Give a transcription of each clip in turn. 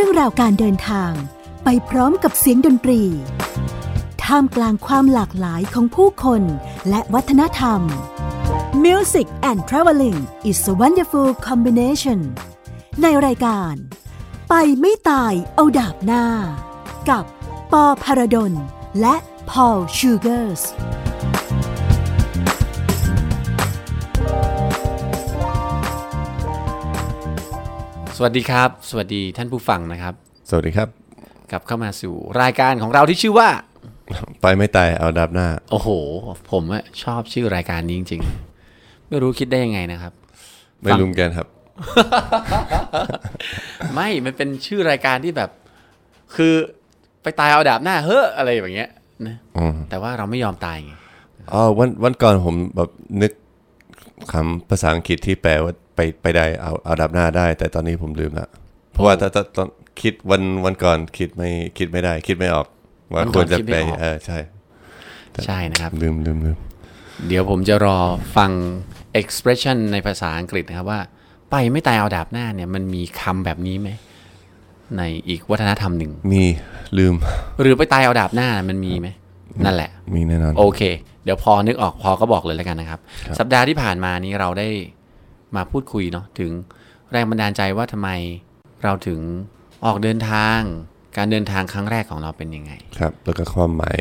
รื่องราวการเดินทาง ไปพร้อมกับเสียงดนตรี ท่ามกลางความหลากหลายของผู้คนและวัฒนธรรม Music and Traveling is a wonderful combination ในรายการ ไปไม่ตายเอาดาบหน้า กับปอพารดลและพอลชูเกอร์ส สวัสดีครับ สวัสดีท่านผู้ฟังนะครับ สวัสดีครับ กลับเข้ามาสู่รายการของเราที่ชื่อว่า ไปไม่ตายเอาดับหน้า โอ้โห ผมอะชอบชื่อรายการนี้จริงๆ ไม่รู้คิดได้ยังไงนะครับ ไม่รุมกันครับ ไม่ มันเป็นชื่อรายการที่แบบ คือไปตายเอาดาบหน้า เฮ้ออะไรอย่างเงี้ยนะอืมแต่ว่าเราไม่ยอมตายไงอ๋อวันวันก่อนผมแบบนึกคำภาษาอังกฤษที่แปลว่า ไปไปได้เอาเอาดับหน้าได้ แต่ตอนนี้ผมลืมละเพราะว่าตอนตอนตอนคิดวันวันก่อนคิดไม่คิดไม่ได้ คิดไม่ออก ว่าควรจะแปลเออใช่ ใช่นะครับ ลืมลืมลืมเดี๋ยวผมจะรอฟัง expression ในภาษาอังกฤษนะครับว่า ไปไม่ตายเอาดาบหน้าเนี่ยมันมีคำแบบนี้ไหม ในอีกวัฒนธรรมหนึ่ง มีลืม หรือไปตายเอาดาบหน้ามันมีไหม นั่นแหละ มีแน่นอน โอเค เดี๋ยวพอนึกออกพอก็บอกเลยแล้วกันนะครับ สัปดาห์ที่ผ่านมานี้เราได้ มาพูดคุยเนาะถึงแรงบันดาลใจว่าทำไมเราถึงออกเดินทาง การเดินทางครั้งแรกของเราเป็นยังไง ครับ แล้วก็ความหมาย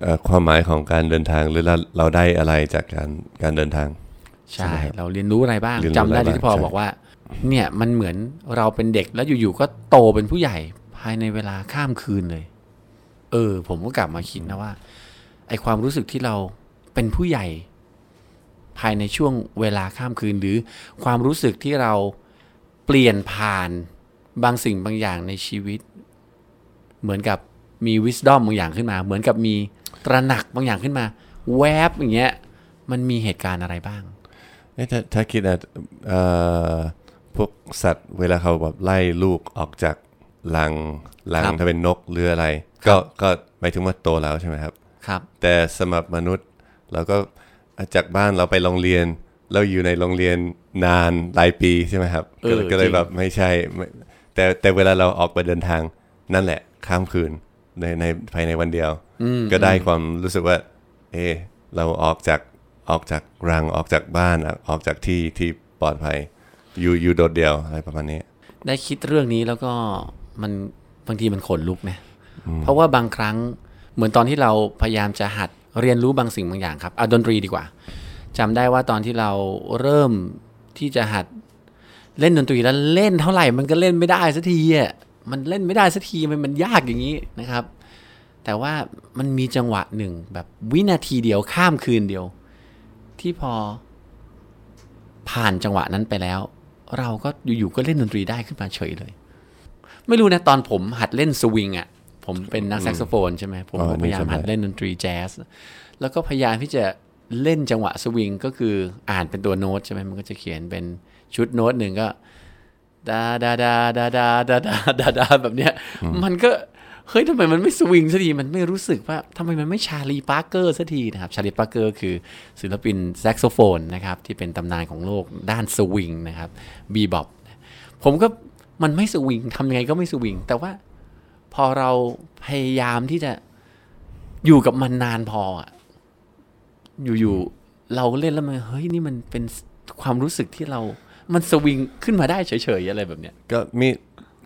เอ่อความหมายของการเดินทางหรือเราเราได้อะไรจากการการเดินทาง ใช่ เราเรียนรู้อะไรบ้างเรียนรู้จำได้อะไรบ้างที่พอใช่บอกว่า เนี่ยมันเหมือนเราเป็นเด็กแล้วอยู่ๆก็โตเป็นผู้ใหญ่ภายในเวลาข้ามคืนเลย เออ ผมก็กลับมาคิดนะว่าไอความรู้สึกที่เราเป็นผู้ใหญ่ ภายในช่วงเวลาข้ามคืน หรือความรู้สึกที่เราเปลี่ยนผ่านบางสิ่งบางอย่างในชีวิต เหมือนกับมี wisdom บางอย่างขึ้นมา เหมือนกับมีตระหนักบางอย่างขึ้นมา แวบอย่างเงี้ยมันมีเหตุการณ์อะไรบ้างเอ๊ะถ้าถ้าคิดนะเอ่อพวกสัตว์เวลาเขาแบบไล่ลูกออกจากรังรังครับถ้าเป็นนกหรืออะไร ก็ก็หมายถึงว่าโตแล้วใช่ไหมครับครับ แต่สำหรับมนุษย์เราก็ จากบ้านเราไปโรงเรียน เราอยู่ในโรงเรียนนานหลายปีใช่ไหมครับเออก็เลยก็เลยจริงแบบไม่ใช่ไม่แต่แต่เวลาเราออกไปเดินทางนั่นแหละข้ามคืนในในภายในวันเดียว ก็ได้ความรู้สึกว่า เออเราออกจากออกจากรังออกจากบ้านอออกจากที่ที่ปลอดภัย อยู่อยู่โดดเดี่ยวอะไรประมาณนี้ ได้คิดเรื่องนี้แล้วก็มันบางทีมันขนลุกนะเพราะว่าบางครั้งเหมือนตอนที่เราพยายามจะหัด เรียนรู้บางสิ่งบางอย่างครับเอาดนตรีดีกว่าจำได้ว่าตอนที่เราเริ่มที่จะหัดเล่นดนตรีแล้วเล่นเท่าไหร่มันก็เล่นไม่ได้สักทีอะมันเล่นไม่ได้สักทีมันมันยากอย่างนี้นะครับ แต่ว่ามันมีจังหวะหนึ่งแบบวินาทีเดียวข้ามคืนเดียว ที่พอผ่านจังหวะนั้นไปแล้ว เราก็อยู่ๆก็เล่นดนตรีได้ขึ้นมาเฉยเลย ไม่รู้นะตอนผมหัดเล่นสวิงอะ ผมเป็นนักแซกโซโฟนใช่ไหมผมอ๋อก็พยายามนี่จำได้หัดเล่นดนตรีแจ๊สแล้วก็พยายามที่จะเล่นจังหวะสวิงก็คืออ่านเป็นตัวโน้ตใช่ไหมมันก็จะเขียนเป็นชุดโน้ตหนึ่งก็ดาดาดาดาดาดาดาดาดาแบบเนี้ยมันก็เฮ้ยทำไมมันไม่สวิงสักทีมันไม่รู้สึกว่าทำไมมันไม่ Charlie Parker สักทีนะครับ Charlie Parker คือศิลปินแซกโซโฟนนะครับที่เป็นตำนานของโลกด้านสวิงนะครับ bebop ผมก็มันไม่สวิงทำยังไงก็ไม่สวิงแต่ว่า พอเราพยายามที่จะอยู่กับมันนานพออะอยู่ๆเราเล่นแล้วมันเฮ้ยนี่มันเป็นความรู้สึกที่เรา มันสวิงขึ้นมาได้เฉยๆอะไรแบบเนี้ยก็มี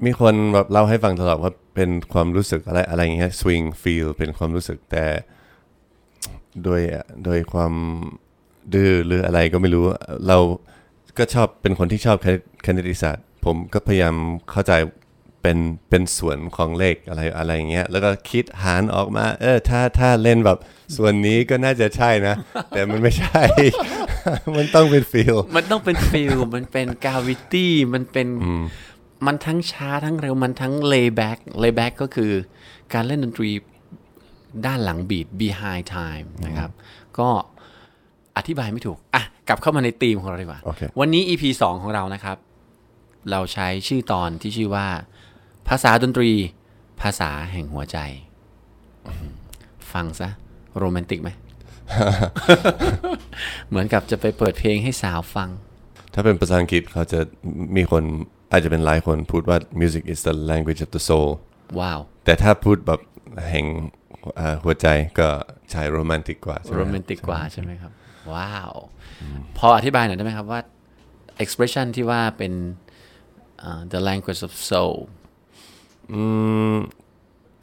มีคนแบบเล่าให้ฟังตลอดว่าเป็นความรู้สึกอะไรอะไรอย่างเงี้ย swing feel เป็นความรู้สึกแต่โดยโดยความดื้อหรืออะไรก็ไม่รู้ เราก็ชอบเป็นคนที่ชอบคณิตคณิตศาสตร์ ผมก็พยายามเข้าใจ เป็นเป็นส่วนของเลขอะไรอะไรอย่างเงี้ยแล้วก็คิดหารออกมา เออถ้าถ้าเล่นแบบส่วนนี้ก็น่าจะใช่นะ แต่มันไม่ใช่ มันต้องเป็น feel มันต้องเป็น feel มันเป็น gravity มันเป็นมันทั้งช้าทั้งเร็วมันทั้ง lay back lay back ก็คือการเล่นดนตรีด้านหลัง beat behind time นะครับ ก็อธิบายไม่ถูก อะ กลับเข้ามาในธีมของเราดีกว่าโอเควันนี้ EP 2 ของเรานะครับ เราใช้ชื่อตอนที่ชื่อว่า ภาษาดนตรี ภาษาแห่งหัวใจ ฟังซะ โรแมนติกไหม เหมือนกับจะไปเปิดเพลงให้สาวฟัง ถ้าเป็นภาษาอังกฤษเขาจะมีคนอาจจะเป็นหลายคนพูดว่า music is the language of the soul ว้าว แต่ถ้าพูดแบบแห่งอ่าหัวใจก็ใช้โรแมนติกกว่าใช่ไหโรมแมนติกกว่าใช่ไหมครับ ว้าว พออธิบายหน่อยได้ไหมครับว่า expression ที่ว่าเป็นอ่า the language of soul อืม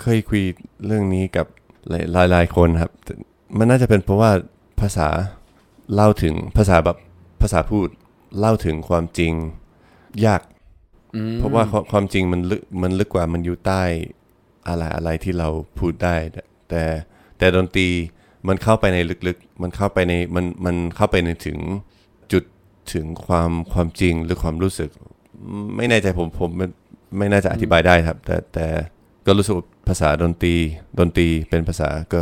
เคยคุยเรื่องนี้กับหลายหลายๆคนครับ มันน่าจะเป็นเพราะว่าภาษาเล่าถึงภาษาแบบภาษาพูดเล่าถึงความจริงยาก เพราะว่าความความจริงมันลึกมันลึกกว่ามันอยู่ใต้อะไรอะไรที่เราพูดได้ แต่แต่ดนตรีมันเข้าไปในลึกๆ มันเข้าไปในมันมันเข้าไปในถึงจุดถึงความความจริงหรือความรู้สึก ไม่แน่ใจผมผม ไม่ไม่น่าจะอธิบายได้ครับ แต่แต่ก็รู้สึกว่าภาษาดนตรีดนตรีเป็นภาษาก็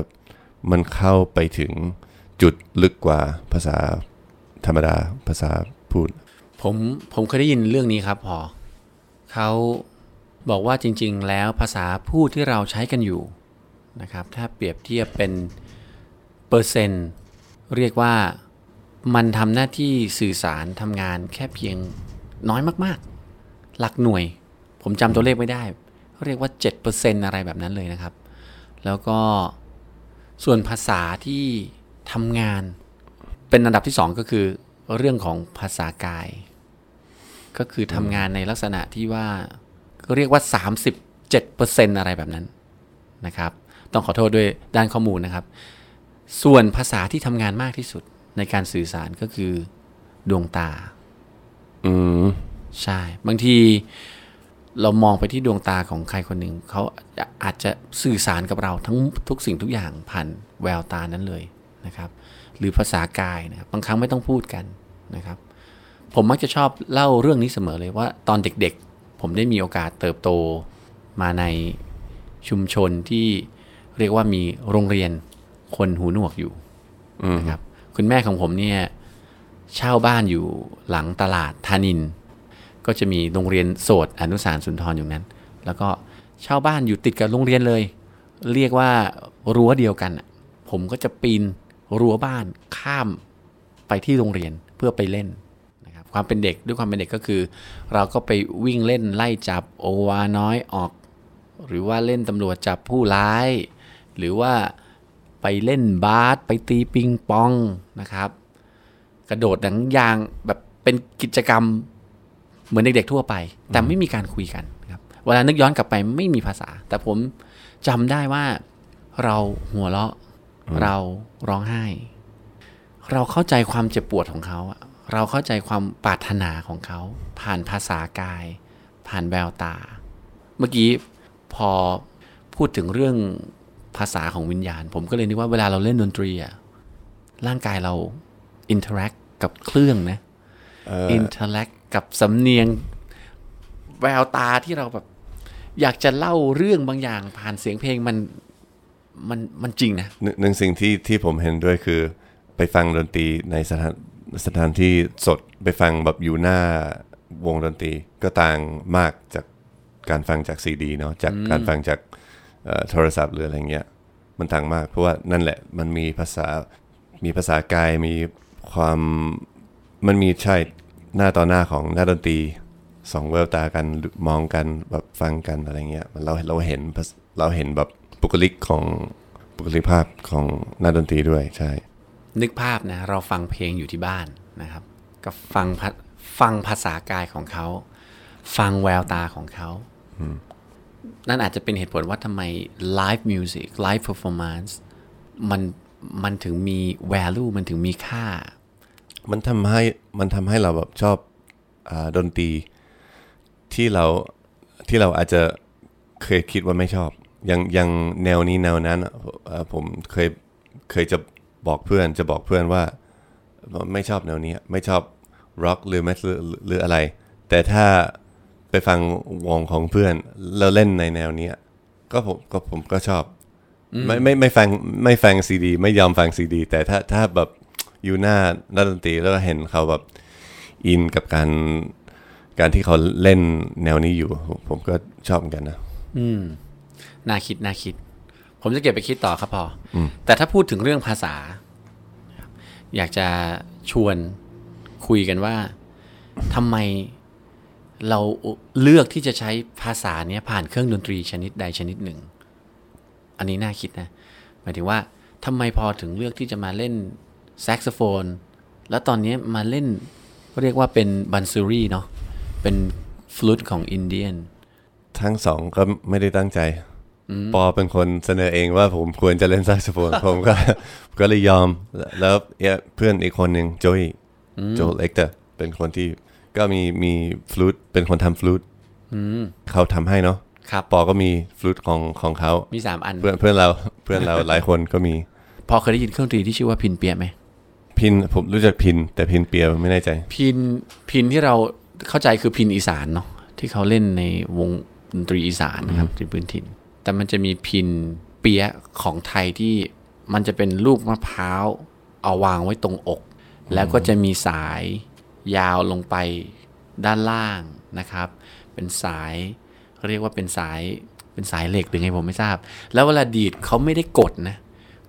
มันเข้าไปถึงจุดลึกกว่าภาษาธรรมดาภาษาพูด ผมผมเคยได้ยินเรื่องนี้ครับพอเขาบอกว่าจริง ๆ แล้วภาษาพูดที่เราใช้กันอยู่นะครับ ถ้าเปรียบเทียบเป็นเปอร์เซ็นต์เรียกว่ามันทำหน้าที่สื่อสารทำงานแค่เพียงน้อยมากๆ หลักหน่วย ผมจำตัวเลขไม่ได้ เรียกว่า 7%อะไรแบบนั้นเลยนะครับ แล้วก็ส่วนภาษาที่ทำงาน เป็นอันดับที่ 2 ก็คือเรื่องของภาษากาย ก็คือทำงานในลักษณะที่ว่าเรียกว่า 37%อะไรแบบนั้นนะครับ ต้องขอโทษด้วยด้านข้อมูลนะครับ ส่วนภาษาที่ทำงานมากที่สุดในการสื่อสารก็คือดวงตา อืม ใช่ บางที เรามองไปที่ดวงตาของใครคนหนึ่งเขาอาจจะสื่อสารกับเราทั้งทุกสิ่งทุกอย่างผ่านแววตานั้นเลยนะครับ หรือภาษากายนะครับบางครั้งไม่ต้องพูดกันนะครับ ผมมักจะชอบเล่าเรื่องนี้เสมอเลยว่าตอนเด็กๆ ผมได้มีโอกาสเติบโตมาในชุมชนที่เรียกว่ามีโรงเรียนคนหูหนวกอยู่นะครับ คุณแม่ของผมเนี่ยเช่าบ้านอยู่หลังตลาดธานิน ก็จะมีโรงเรียนโสดอนุสารสุนทรอยู่นั้น แล้วก็เช่าบ้านอยู่ติดกับโรงเรียนเลย เรียกว่ารั้วเดียวกันผมก็จะปีนรั้วบ้านข้ามไปที่โรงเรียนเพื่อไปเล่นนะครับความเป็นเด็กด้วยความเป็นเด็กก็คือ เราก็ไปวิ่งเล่นไล่จับโอวาน้อยออก หรือว่าเล่นตำรวจจับผู้ร้าย หรือว่าไปเล่นบาสไปตีปิงปองนะครับ กระโดดหนังยางแบบเป็นกิจกรรม เหมือนเด็กๆทั่วไป แต่ไม่มีการคุยกันครับเวลานึกย้อนกลับไปไม่มีภาษา แต่ผมจำได้ว่าเราหัวเราะเราร้องไห้ เราเข้าใจความเจ็บปวดของเขาอะเราเข้าใจความปรารถนาของเขา ผ่านภาษากาย ผ่านแววตา เมื่อกี้พอพูดถึงเรื่องภาษาของวิญญาณ ผมก็เลยนึกว่าเวลาเราเล่นดนตรีอะร่างกายเรา interact กับเครื่องนะ interact กับสำเนียงแววตาที่เราแบบ อยากจะเล่าเรื่องบางอย่างผ่านเสียงเพลงมันมันมันจริงนะหนึ่งหนึ่งสิ่งที่ที่ผมเห็นด้วยคือ ไปฟังดนตรีในสถานสถานที่สดไปฟังแบบอยู่หน้าวงดนตรีก็ต่างมากจากการฟังจากซีดีเนาะจากการฟังจากเอ่อโทรศัพท์หรืออะไรเงี้ยมันต่างมาก เพราะว่านั่นแหละมันมีภาษามีภาษากายมีความมันมีใช่ หน้าต่อหน้าของหน้าดนตรีสองแววตากันมองกันแบบฟังกันอะไรเงี้ยมันเราเราเห็นภาษเราเห็นแบบบุคลิกของบุคลิกภาพของหน้าดนตรีด้วยใช่ นึกภาพนะเราฟังเพลงอยู่ที่บ้านนะครับ กับฟังภาฟังภาษากายของเขา ฟังแววตาของเขานั่นอาจจะเป็นเหตุผลว่าทำไม live music live performance มันมันถึงมี value มันถึงมีค่า มันทำให้มันทำให้เราแบบชอบอาดนตรีที่เราที่เราอาจจะเคยคิดว่าไม่ชอบอย่างอย่างแนวนี้แนวนั้นอะเอ่อผมเคยเคยจะบอกเพื่อนจะบอกเพื่อนว่า ไม่ชอบแนวนี้ไม่ชอบร็อกหรือไม่หรือหรืออะไร แต่ถ้าไปฟังวงของเพื่อนแล้วเล่นในแนวเนี้ยก็ผมก็ผมก็ชอบ ไม่ไม่ไม่ฟังไม่ฟังซีดี ไม่ยอมฟังซีดี แต่ถ้าถ้าแบบ อยู่หน้านักดนตรีแล้วก็เห็นเขาแบบอินกับการการที่เขาเล่นแนวนี้อยู่ผมผมก็ชอบเหมือนกันนะ อืม น่าคิด น่าคิด ผมจะเก็บไปคิดต่อครับพออแต่ถ้าพูดถึงเรื่องภาษา อยากจะชวนคุยกันว่าทำไมเราเลือกที่จะใช้ภาษาเนี้ยผ่านเครื่องดนตรีชนิดใดชนิดหนึ่ง อันนี้น่าคิดนะ หมายถึงว่าทำไมพอถึงเลือกที่จะมาเล่น แซกโซโฟน แล้วตอนนี้มาเล่นเรียกว่าเป็นบันซูรีเนาะเป็นฟลุตของ Indian ทั้งสองก็ไม่ได้ตั้งใจปอเป็นคนเสนอเองว่าผมควรจะเล่นแซกโซโฟน ผมก็ก็เลยยอม แล้วเนี่ยเพื่อนอีกคนหนึ่งโจยโจเล็กเตอร์เป็นคนที่ก็มีมีฟลูตเป็นคนทำฟลูตเขาทำให้เนาะครับปอก็มีฟลูตของของเขา มีสามอัน เพื่อนเพื่อนเราเพื่อนเราหลายคนก็มี พอเคยได้ยินเครื่องดนตรีที่ชื่อว่าพินเปียไหม พินผมรู้จักพิน แต่พินเปียไม่แน่ใจ พินพินที่เราเข้าใจคือพินอีสานเนาะที่เขาเล่นในวงดนตรีอีสานนะครับที่พื้นถิ่น แต่มันจะมีพินเปียะของไทยที่มันจะเป็นลูกมะพร้าวเอาวางไว้ตรงอก แล้วก็จะมีสายยาวลงไปด้านล่างนะครับ เป็นสายเรียกว่าเป็นสายเป็นสายเหล็กหรือไงผมไม่ทราบ แล้วเวลาดีดเขาไม่ได้กดนะ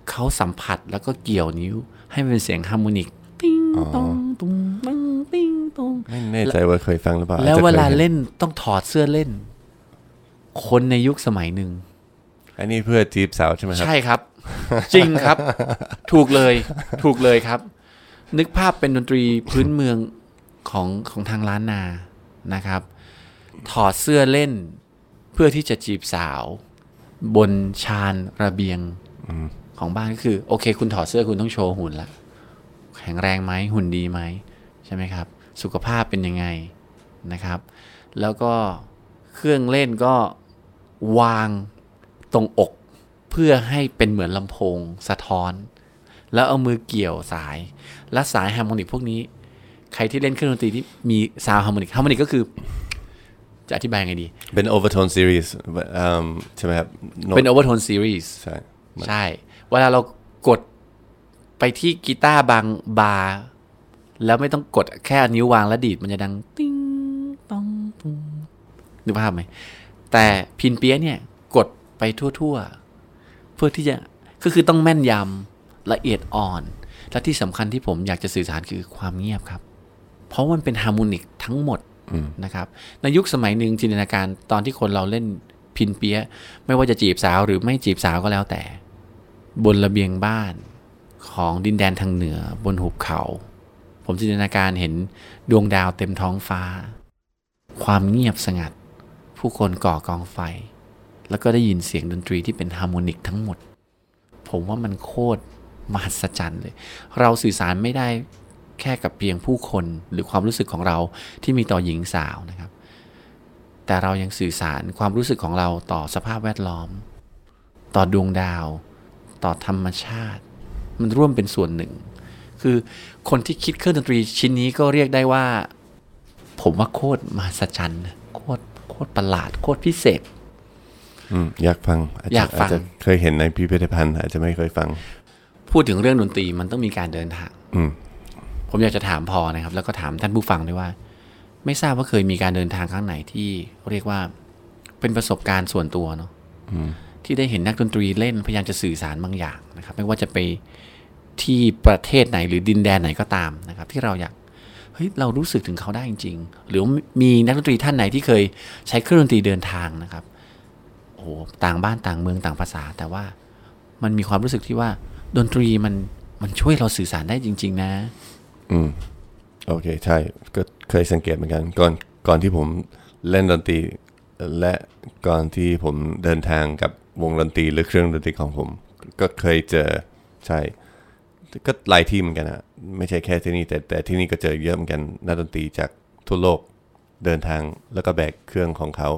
เขาสัมผัสแล้วก็เกี่ยวนิ้ว ให้มันเป็นเสียง harmonic ติ้งตองตุ้งตังติ้งตองไม่แน่ใจว่าเคยฟังหรือเปล่าแล้วอจจะเคยเห็นเวลาเล่นต้องถอดเสื้อเล่น คนในยุคสมัยหนึ่งอันนี้เพื่อจีบสาวใช่ไหมครับ ใช่ครับ จริงครับ ถูกเลยถูกเลยครับ นึกภาพเป็นดนตรีพื้นเมืองของของทางล้านนานะครับ ถอดเสื้อเล่นเพื่อที่จะจีบสาว บนชานระเบียง ของบ้านก็คือ โอเค คุณถอดเสื้อคุณต้องโชว์หุ่นละแข็งแรงไหมหุ่นดีไหมใช่ไหมครับ สุขภาพเป็นยังไงนะครับ แล้วก็เครื่องเล่นก็วางตรงอก เพื่อให้เป็นเหมือนลำโพงสะท้อน แล้วเอามือเกี่ยวสาย และสาย harmonic พวกนี้ ใครที่เล่นเครื่องดนตรีที่มี sound harmonic harmonic ก็คือจะอธิบายไงดี เป็น overtone series อืมใช่ไหมครับโน้ตเป็น overtone series ใช่ ใช่ เวลาเรากดไปที่กีตาร์บางบาร์แล้วไม่ต้องกดแค่นิ้ววางแล้วดีดมันจะดังติ้งตองปุ้งนึกภาพไหม แต่พินเปียะเนี่ยกดไปทั่วๆ เพื่อที่จะก็คือต้องแม่นยำละเอียดอ่อน และที่สำคัญที่ผมอยากจะสื่อสารคือความเงียบครับ เพราะมันเป็นฮาร์โมนิกทั้งหมดนะครับ ในยุคสมัยหนึ่งจินตนาการตอนที่คนเราเล่น พินเปียะไม่ว่าจะจีบสาวหรือไม่จีบสาวก็แล้วแต่ บนระเบียงบ้านของดินแดนทางเหนือบนหุบเขา ผมจินตนาการเห็นดวงดาวเต็มท้องฟ้า ความเงียบสงัด ผู้คนก่อกองไฟ แล้วก็ได้ยินเสียงดนตรีที่เป็นฮาร์โมนิกทั้งหมด ผมว่ามันโคตรมหัศจรรย์เลย เราสื่อสารไม่ได้แค่กับเพียงผู้คนหรือความรู้สึกของเราที่มีต่อหญิงสาวนะครับ แต่เรายังสื่อสารความรู้สึกของเราต่อสภาพแวดล้อม ต่อดวงดาว ต่อธรรมชาติ มันร่วมเป็นส่วนหนึ่ง คือคนที่คิดเครื่องดนตรีชิ้นนี้ก็เรียกได้ว่า ผมว่าโคตรมหัศจรรย์นะโคตรโคตรประหลาดโคตรพิเศษอืมอยากฟังจจะอยากฟังจจะเคยเห็นในพิพิธภัณฑ์อาจจะไม่เคยฟัง พูดถึงเรื่องดนตรีมันต้องมีการเดินทางอืมผมอยากจะถามพอนะครับ แล้วก็ถามท่านผู้ฟังด้วยว่า ไม่ทราบว่าเคยมีการเดินทางครั้งไหนที่เรียกว่าเป็นประสบการณ์ส่วนตัวเนาะที่ได้เห็นนักดนตรีเล่นพยายามจะสื่อสารบางอย่างนะครับ ไม่ว่าจะไปที่ประเทศไหนหรือดินแดนไหนก็ตามนะครับ ที่เราอยากเฮ้ยเรารู้สึกถึงเขาได้จริง ๆ หรือมีนักดนตรีท่านไหนที่เคยใช้เครื่องดนตรีเดินทางนะครับโอ้โหต่างบ้านต่างเมืองต่างภาษา แต่ว่ามันมีความรู้สึกที่ว่าดนตรีมันมันช่วยเราสื่อสารได้จริง ๆ นะ อืม โอเค ใช่ ก็เคยสังเกตเหมือนกัน ก่อนก่อนที่ผมเล่นดนตรี และก่อนที่ผมเดินทางกับวงดนตรีหรือเครื่องดนตรีของผม ก็เคยเจอใช่ ก็หลายที่เหมือนกันอะไม่ใช่แค่ที่นี่แต่แต่ที่นี่ก็เจอเยอะเหมือนกันนักดนตรีจากทั่วโลกเดินทางแล้วก็แบกเครื่องของเขา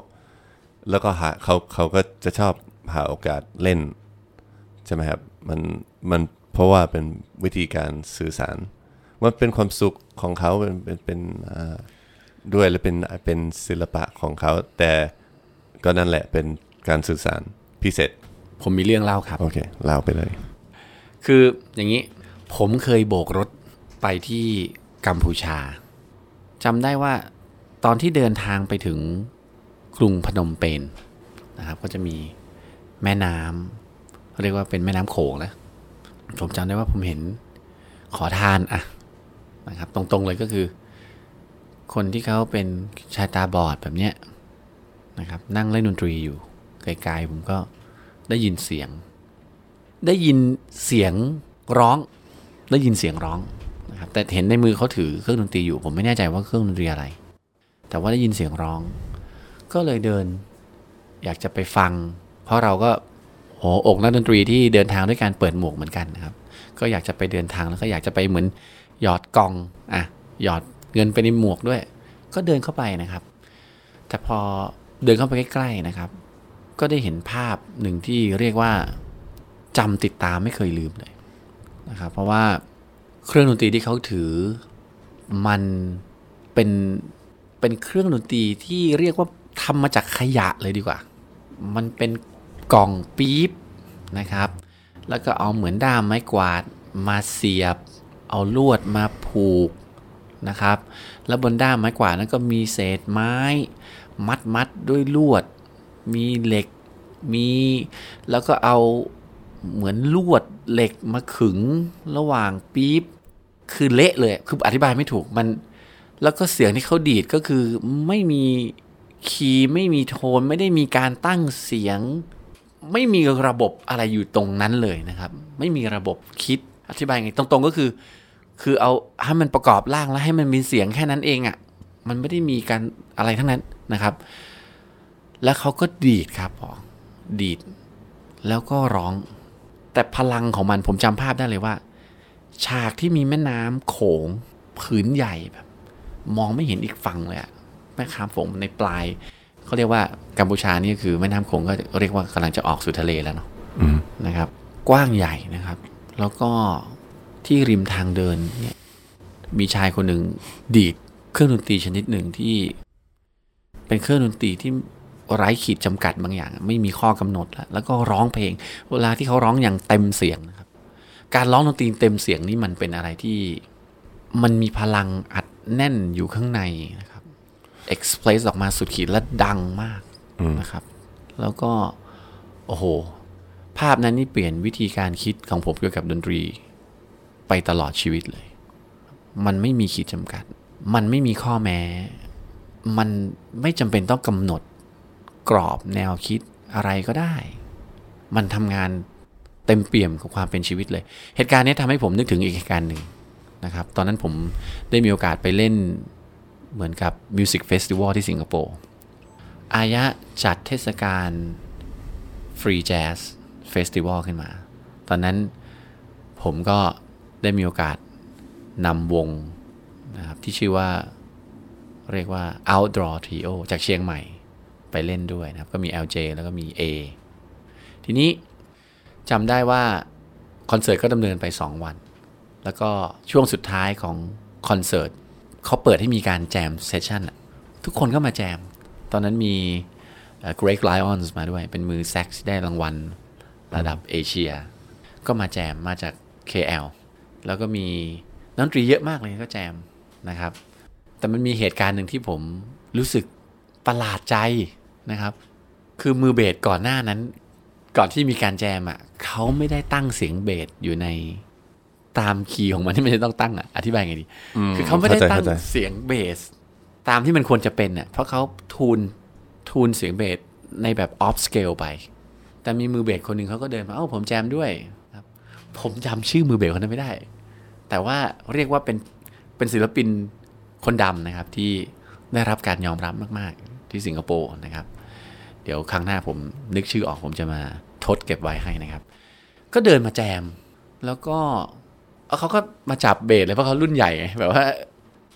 แล้วก็หาเขาเขาก็จะชอบหาโอกาสเล่น ใช่ไหมครับ มันมันเพราะว่าเป็นวิธีการสื่อสาร มันเป็นความสุขของเขาเป็นเป็นเป็นอ่าด้วยและเป็นเป็นศิลปะของเขา แต่ก็นั่นแหละเป็นการสื่อสารพิเศษ ผมมีเรื่องเล่าครับ โอเค เล่าไปเลย คืออย่างนี้ผมเคยโบกรถไปที่กัมพูชาจำได้ว่าตอนที่เดินทางไปถึงกรุงพนมเปญนะครับ ก็จะมีแม่น้ำเรียกว่าเป็นแม่น้ำโขงนะผมจำได้ว่าผมเห็นขอทานอะ นะครับ ตรงๆเลยก็คือ คนที่เขาเป็นชายตาบอดแบบเนี้ยนะครับ นั่งเล่นดนตรีอยู่ไกลๆผมก็ได้ยินเสียง ได้ยินเสียงร้อง ได้ยินเสียงร้องนะครับ แต่เห็นในมือเขาถือเครื่องดนตรีอยู่ ผมไม่แน่ใจว่าเครื่องดนตรีอะไร แต่ว่าได้ยินเสียงร้อง ก็เลยเดิน อยากจะไปฟัง เพราะเราก็โหอกนักดนตรีที่เดินทางด้วยการเปิดหมวกเหมือนกันนะครับ ก็อยากจะไปเดินทางแล้วก็อยากจะไปเหมือน หยอดกองอะหยอดเงินไปในหมวกด้วย ก็เดินเข้าไปนะครับ แต่พอเดินเข้าไปใกล้ๆนะครับ ก็ได้เห็นภาพหนึ่งที่เรียกว่าจำติดตามไม่เคยลืมเลยนะครับ เพราะว่าเครื่องดนตรีที่เขาถือมันเป็นเป็นเครื่องดนตรีที่เรียกว่าทำมาจากขยะเลยดีกว่า มันเป็นกล่องปี๊บนะครับ แล้วก็เอาเหมือนด้ามไม้กวาดมาเสียบ เอาลวดมาผูกนะครับ แล้วบนด้ามไม้กวาดนั้นก็มีเศษไม้ มัดมัดด้วยลวด มีเหล็ก มี แล้วก็เอาเหมือนลวดเหล็กมาขึงระหว่างปี๊บ คือเละเลย คืออธิบายไม่ถูกมัน แล้วก็เสียงที่เขาดีดก็คือไม่มีคีย์ไม่มีโทนไม่ได้มีการตั้งเสียง ไม่มีระบบอะไรอยู่ตรงนั้นเลยนะครับ ไม่มีระบบคิดอธิบายไงตรงๆก็คือ คือเอาให้มันประกอบร่างแล้วให้มันมีเสียงแค่นั้นเองอะ่ะ มันไม่ได้มีการอะไรทั้งนั้นนะครับ แล้วเขาก็ดีดครับพอดีด แล้วก็ร้อง แต่พลังของมันผมจำภาพได้เลยว่า ฉากที่มีแม่น้ำโขงผืนใหญ่แบบ มองไม่เห็นอีกฝั่งเลยอะแม่น้ำโขงในปลายเขาเรียกว่ากัมพูชานี่ก็คือแม่น้ำโขงก็เรียกว่ากำลังจะออกสู่ทะเลแล้วเนาะนะครับ กว้างใหญ่นะครับ แล้วก็ ที่ริมทางเดินเนี่ยมีชายคนหนึ่งดีดเครื่องดนตรีชนิดหนึ่งที่ เป็นเครื่องดนตรีที่ไร้ขีดจำกัดบางอย่าง ไม่มีข้อกำหนดแล้วแล้วก็ร้องเพลง เวลาที่เขาร้องอย่างเต็มเสียงนะครับ การร้องดนตรีเต็มเสียงนี่มันเป็นอะไรที่มันมีพลังอัดแน่นอยู่ข้างในนะครับ express ออกมาสุดขีดและดังมากนะครับ แล้วก็ โอ้โห ภาพนั้นนี่เปลี่ยนวิธีการคิดของผมเกี่ยวกับดนตรี ไปตลอดชีวิตเลย มันไม่มีขีดจำกัด มันไม่มีข้อแม้ มันไม่จำเป็นต้องกำหนดกรอบแนวคิดอะไรก็ได้ มันทำงานเต็มเปี่ยมกับความเป็นชีวิตเลย เหตุการณ์นี้ทำให้ผมนึกถึงอีกเหตุการณ์หนึ่งนะครับ ตอนนั้นผมได้มีโอกาสไปเล่นเหมือนกับ music festival ที่สิงคโปร์อายะจัดเทศกาลfree jazz festival ขึ้นมา ตอนนั้นผมก็ ได้มีโอกาสนำวงนะครับที่ชื่อว่าเรียกว่า Outdoor Trio จากเชียงใหม่ไปเล่นด้วยนะครับ ก็มี LJ แล้วก็มี A ทีนี้จำได้ว่า คอนเสิร์ตก็ดำเนินไป 2 วัน แล้วก็ช่วงสุดท้ายของคอนเสิร์ตเขาเปิดให้มีการ jam sessionทุกคนก็มาแจม ตอนนั้นมี Greg Lyons มาด้วย เป็นมือแซกที่ได้รางวัลระดับเอเชีย ก็มาแจมมาจาก KL แล้วก็มีนักดนตรีเยอะมากเลยก็แจมนะครับ แต่มันมีเหตุการณ์หนึ่งที่ผมรู้สึกประหลาดใจนะครับ คือมือเบสก่อนหน้านั้น ก่อนที่มีการแจมอะเขาไม่ได้ตั้งเสียงเบสอยู่ในตามคีย์ของมันที่มันจะต้องตั้งอะอธิบายไงดี คือเขาไม่ได้ตั้งเสียงเบส ตามที่มันควรจะเป็นอะเพราะเขาทูนทูนเสียงเบสในแบบออฟสเกลไป แต่มีมือเบสคนหนึ่งเขาก็เดินมาเอ้าผมแจมด้วยครับ ผมจำชื่อมือเบสคนนั้นไม่ได้ แต่ว่าเรียกว่าเป็นเป็นศิลปินคนดำนะครับที่ได้รับการยอมรับมาก ๆ ที่สิงคโปร์นะครับ เดี๋ยวครั้งหน้าผมนึกชื่อออกผมจะมาทดเก็บไว้ให้นะครับ ก็เดินมาแจม แล้วก็เขาก็มาจับเบสเลยเพราะเขารุ่นใหญ่แบบว่า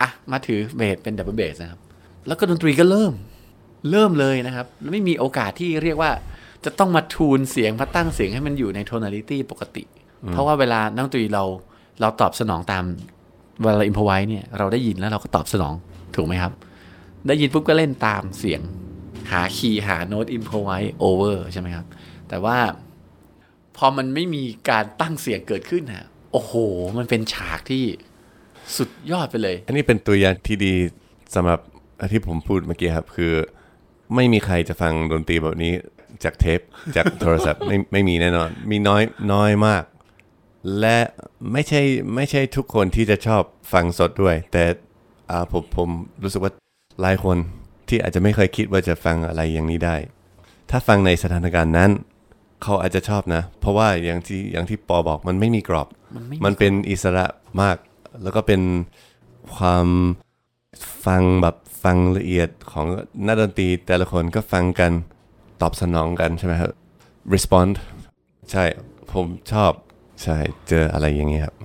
อะมาถือเบสเป็น double bass นะครับ แล้วก็ดนตรีก็เริ่มเริ่มเลยนะครับ ไม่มีโอกาสที่เรียกว่าจะต้องมาทูนเสียงมาตั้งเสียงให้มันอยู่ใน tonality ปกติ เพราะว่าเวลานักดนตรีเรา เราตอบสนองตามเวลาอินพไว้เนี่ยเราได้ยินแล้วเราก็ตอบสนองถูกไหมครับ ได้ยินปุ๊บก็เล่นตามเสียงหาคีย์หาโน้ตอินพไว้โอเวอร์ใช่ไหมครับ แต่ว่าพอมันไม่มีการตั้งเสียงเกิดขึ้นฮะโอ้โห มันเป็นฉากที่สุดยอดไปเลย อันนี้เป็นตัวอย่างที่ดีสำหรับที่ผมพูดเมื่อกี้ครับ คือ ไม่มีใครจะฟังดนตรีแบบนี้จากเทปจากโทรศัพท์ไม่ไม่มีแน่นอน มีน้อยน้อยมาก และไม่ใช่ไม่ใช่ทุกคนที่จะชอบฟังสดด้วย แต่อ่าผมผมรู้สึกว่าหลายคนที่อาจจะไม่เคยคิดว่าจะฟังอะไรอย่างนี้ได้ ถ้าฟังในสถานการณ์นั้น เขาอาจจะชอบนะ เพราะว่าอย่างที่อย่างที่ปอบอกมันไม่มีกรอบ มันไม่มันเป็นอิสระมาก แล้วก็เป็นความฟังแบบฟังละเอียดของนักดนตรีแต่ละคนก็ฟังกันตอบสนองกันใช่ไหมครับ respond ใช่ผมชอบ ใช่เจออะไรอย่างเงี้ยครับ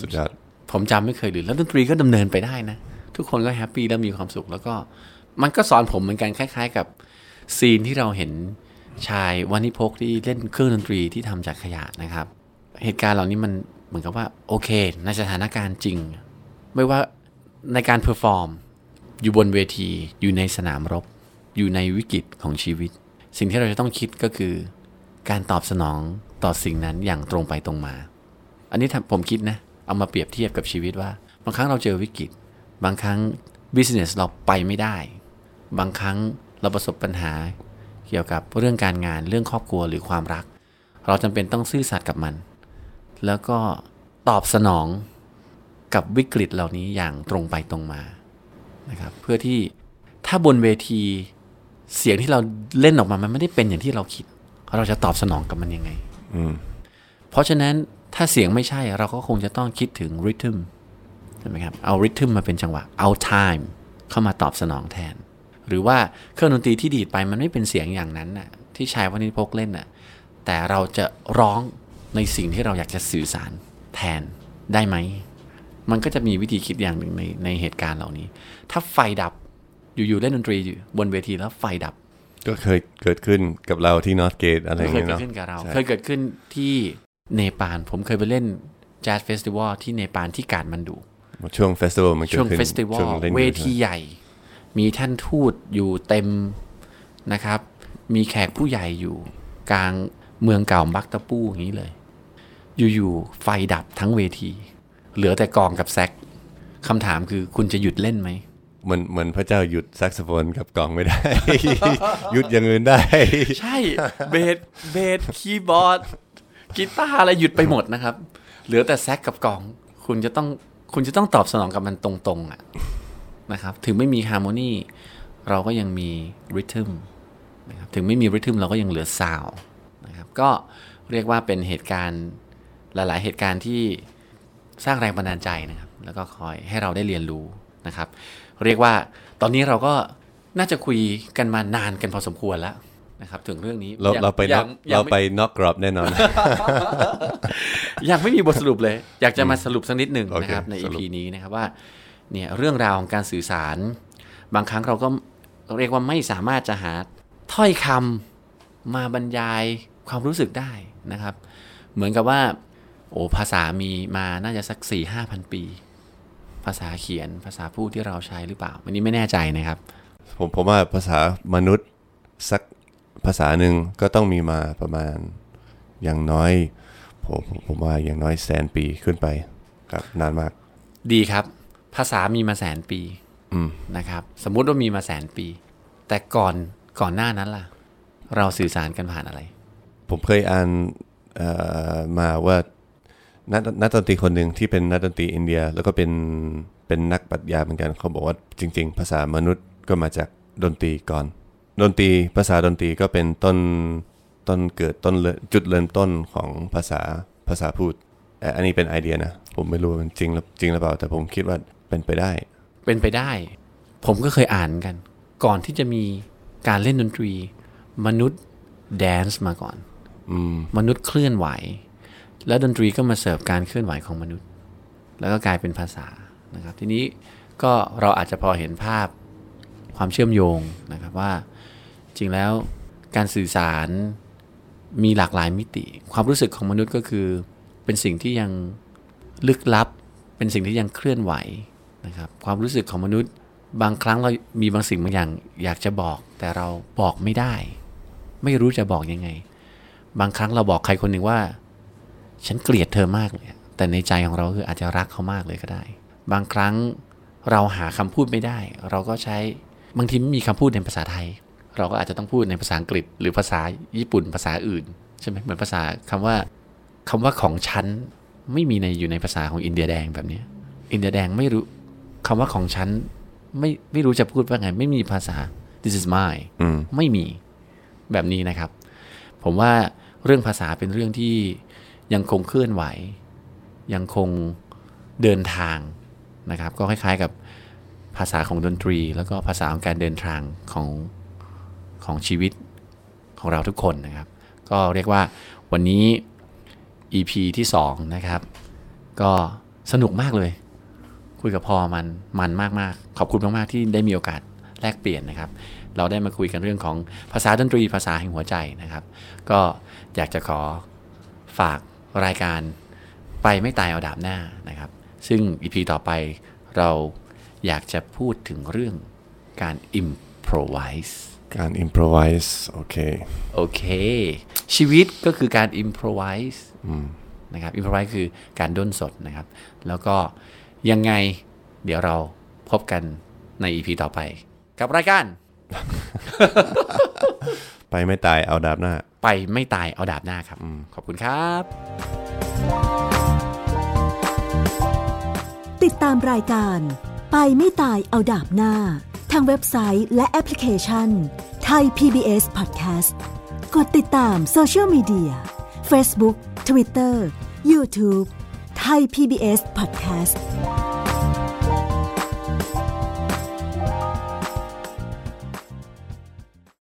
สุดยอดผมจำไม่เคยลืมแล้วดนตรีก็ดำเนินไปได้นะ ทุกคนก็ happy แล้วมีความสุข แล้วก็มันก็สอนผมเหมือนกันคล้าย ๆ กับ scene ที่เราเห็นชายวันนิพกที่เล่นเครื่องดนตรีที่ทำจากขยะนะครับ เหตุการณ์เหล่านี้มันเหมือนกับว่าโอเค ในสถานการณ์จริง ไม่ว่าในการ perform อยู่บนเวที อยู่ในสนามรบ อยู่ในวิกฤตของชีวิต สิ่งที่เราจะต้องคิดก็คือ การตอบสนอง ต่อสิ่งนั้นอย่างตรงไปตรงมา อันนี้ผมคิดนะ เอามาเปรียบเทียบกับชีวิตว่า บางครั้งเราเจอวิกฤต บางครั้ง business เราไปไม่ได้ บางครั้งเราประสบปัญหา เกี่ยวกับเรื่องการงานเรื่องครอบครัวหรือความรัก เราจำเป็นต้องซื่อสัตย์กับมัน แล้วก็ตอบสนองกับวิกฤตเหล่านี้อย่างตรงไปตรงมานะครับเพื่อที่ถ้าบนเวทีเสียงที่เราเล่นออกมามันไม่ได้เป็นอย่างที่เราคิด เราจะตอบสนองกับมันยังไง เพราะฉะนั้นถ้าเสียงไม่ใช่เราก็คงจะต้องคิดถึงริทึมใช่ไหมครับ เอาริทึมมาเป็นจังหวะ เอา time เข้ามาตอบสนองแทน หรือว่าเครื่องดนตรีที่ดีดไปมันไม่เป็นเสียงอย่างนั้นน่ะที่ชายวันิพกเล่นน่ะแต่เราจะร้องในสิ่งที่เราอยากจะสื่อสารแทนได้ไหม มันก็จะมีวิธีคิดอย่างหนึ่งในในเหตุการณ์เหล่านี้ ถ้าไฟดับอยู่ๆเล่นดนตรีอยู่บนเวทีแล้วไฟดับ ก็เคยเกิดขึ้นกับเราที่นอตเกตอะไรอเคย่างยเงี้ยเกิดเนาะขึ้นกับเราใช่เคยเกิดขึ้นที่เนปาลผมเคยไปเล่นแจ๊สเฟสติวัลที่เนปาลที่กาดมันดู ช่วงเฟสติวัลมันเกิดช่วงขึ้นเฟสติวัลช่งนเวทีใหญ่ มีท่านทูตอยู่เต็มนะครับ มีแขกผู้ใหญ่อยู่ กลางเมืองเก่าบักตะปูอย่างนี้เลย อยู่ๆไฟดับทั้งเวที เหลือแต่กลองกับแซกคำถามคือคุณจะหยุดเล่นไหม เหมือนเหมือนพระเจ้าหยุดแซกโซโฟนกับกลองไม่ได้ หยุดอย่างอื่นได้ ใช่เบสเบสคีย์บอร์ดกีตาร์อะไรหยุดไปหมดนะครับ เหลือแต่แซกกับกลอง คุณจะต้องคุณจะต้องตอบสนองกับมันตรงๆอะนะครับ ถึงไม่มี harmony เราก็ยังมี rhythm นะครับถึงไม่มี rhythm เราก็ยังเหลือซาวนะครับก็เรียกว่าเป็นเหตุการณ์หลาย ๆ เหตุการณ์ที่สร้างแรงบันดาลใจนะครับ แล้วก็คอยให้เราได้เรียนรู้นะครับ เรียกว่าตอนนี้เราก็น่าจะคุยกันมานานกันพอสมควรแล้วนะครับ ถึงเรื่องนี้เรายังเราไปนยัอกงยัเรางไปม่นอกกรอบแน่นอน ยังไม่มีบทสรุปเลย อยากจะมาสรุปสักนิดหนึ่งโอเคนะครับในสรุ EP ปนี้นะครับว่าเนี่ยเรื่องราวของการสื่อสาร บางครั้งเราก็เรียกว่าไม่สามารถจะหาถ้อยคำมาบรรยายความรู้สึกได้นะครับ เหมือนกับว่า โอ้ภาษามีมาน่าจะสักสี่ห้าพันปี ภาษาเขียนภาษาพูดที่เราใช้หรือเปล่าอันนี้ไม่แน่ใจนะครับ ผมผมว่าภาษามนุษย์สักภาษาหนึ่งก็ต้องมีมาประมาณอย่างน้อยผมผมผมว่าอย่างน้อยแสนปีขึ้นไปครับนานมาก ดีครับ ภาษามีมาแสนปีนะครับ สมมุติว่ามีมาแสนปี แต่ก่อนก่อนหน้านั้นล่ะ เราสื่อสารกันผ่านอะไร ผมเคยอ่านเอ่อมาว่า นักนักดนตรีคนหนึ่งที่เป็นนักดนตรีอินเดีย แล้วก็เป็นเป็นนักปรัชญาเหมือนกันเขาบอกว่าจริง ๆ ภาษามนุษย์ก็มาจากดนตรีก่อน ดนตรีภาษาดนตรีก็เป็นต้นต้นเกิดต้นเริ่มจุดเริ่มต้นของภาษาภาษาพูดเอ่ออันนี้เป็นไอเดียนะ ผมไม่รู้ว่ามันจริงหรือจริงหรือเปล่า แต่ผมคิดว่าเป็นไปได้ เป็นไปได้ ผมก็เคยอ่านกัน ก่อนที่จะมีการเล่นดนตรี มนุษย์แดนซ์มาก่อนมนุษย์เคลื่อนไหว แล้วดนตรีก็มาเสิร์ฟการเคลื่อนไหวของมนุษย์ แล้วก็กลายเป็นภาษานะครับ ทีนี้ก็เราอาจจะพอเห็นภาพความเชื่อมโยงนะครับว่า จริงแล้วการสื่อสารมีหลากหลายมิติ ความรู้สึกของมนุษย์ก็คือ เป็นสิ่งที่ยังลึกลับ เป็นสิ่งที่ยังเคลื่อนไหวนะครับ ความรู้สึกของมนุษย์บางครั้งเรามีบางสิ่งบางอย่างอยากจะบอก แต่เราบอกไม่ได้ ไม่รู้จะบอกยังไง บางครั้งเราบอกใครคนหนึ่งว่า ฉันเกลียดเธอมากเลย แต่ในใจของเราคืออาจจะรักเขามากเลยก็ได้ บางครั้งเราหาคำพูดไม่ได้ เราก็ใช้บางทีไม่มีคำพูดในภาษาไทย เราก็อาจจะต้องพูดในภาษาอังกฤษ หรือภาษาญี่ปุ่นภาษาอื่นใช่ไหมเหมือนภาษาคำว่าคำว่าของฉันไม่มีในอยู่ในภาษาของอินเดียแดงแบบเนี้ยอินเดียแดงไม่รู้คำว่าของฉันไม่ไม่รู้จะพูดว่าไง ไม่มีภาษา this is mine อืมไม่มีแบบนี้นะครับ ผมว่าเรื่องภาษาเป็นเรื่องที่ ยังคงเคลื่อนไหว ยังคงเดินทางนะครับ ก็คล้ายๆกับภาษาของดนตรี แล้วก็ภาษาของการเดินทางของของชีวิตของเราทุกคนนะครับ ก็เรียกว่าวันนี้ EP ที่ 2 นะครับ ก็สนุกมากเลย คุยกับพอมันมันมากๆ ขอบคุณมากๆที่ได้มีโอกาสแลกเปลี่ยนนะครับ เราได้มาคุยกันเรื่องของภาษาดนตรีภาษาแห่งหัวใจนะครับ ก็อยากจะขอฝาก รายการไปไม่ตายเอาดาบหน้านะครับ ซึ่ง EP ต่อไปเราอยากจะพูดถึงเรื่องการ improvise การ improvise โอเค โอเค ชีวิตก็คือการ improvise นะครับ improvise คือการด้นสดนะครับ แล้วก็ยังไงเดี๋ยวเราพบกันใน EP ต่อไป กับรายการ ไปไม่ตายเอาดาบหน้า ไปไม่ตายเอาดาบหน้าครับขอบคุณครับ ติดตามรายการ ไปไม่ตายเอาดาบหน้า ทางเว็บไซต์และแอปพลิเคชันไทย PBS Podcast กดติดตามโซเชียลมีเดีย Facebook Twitter YouTube ไทย PBS Podcast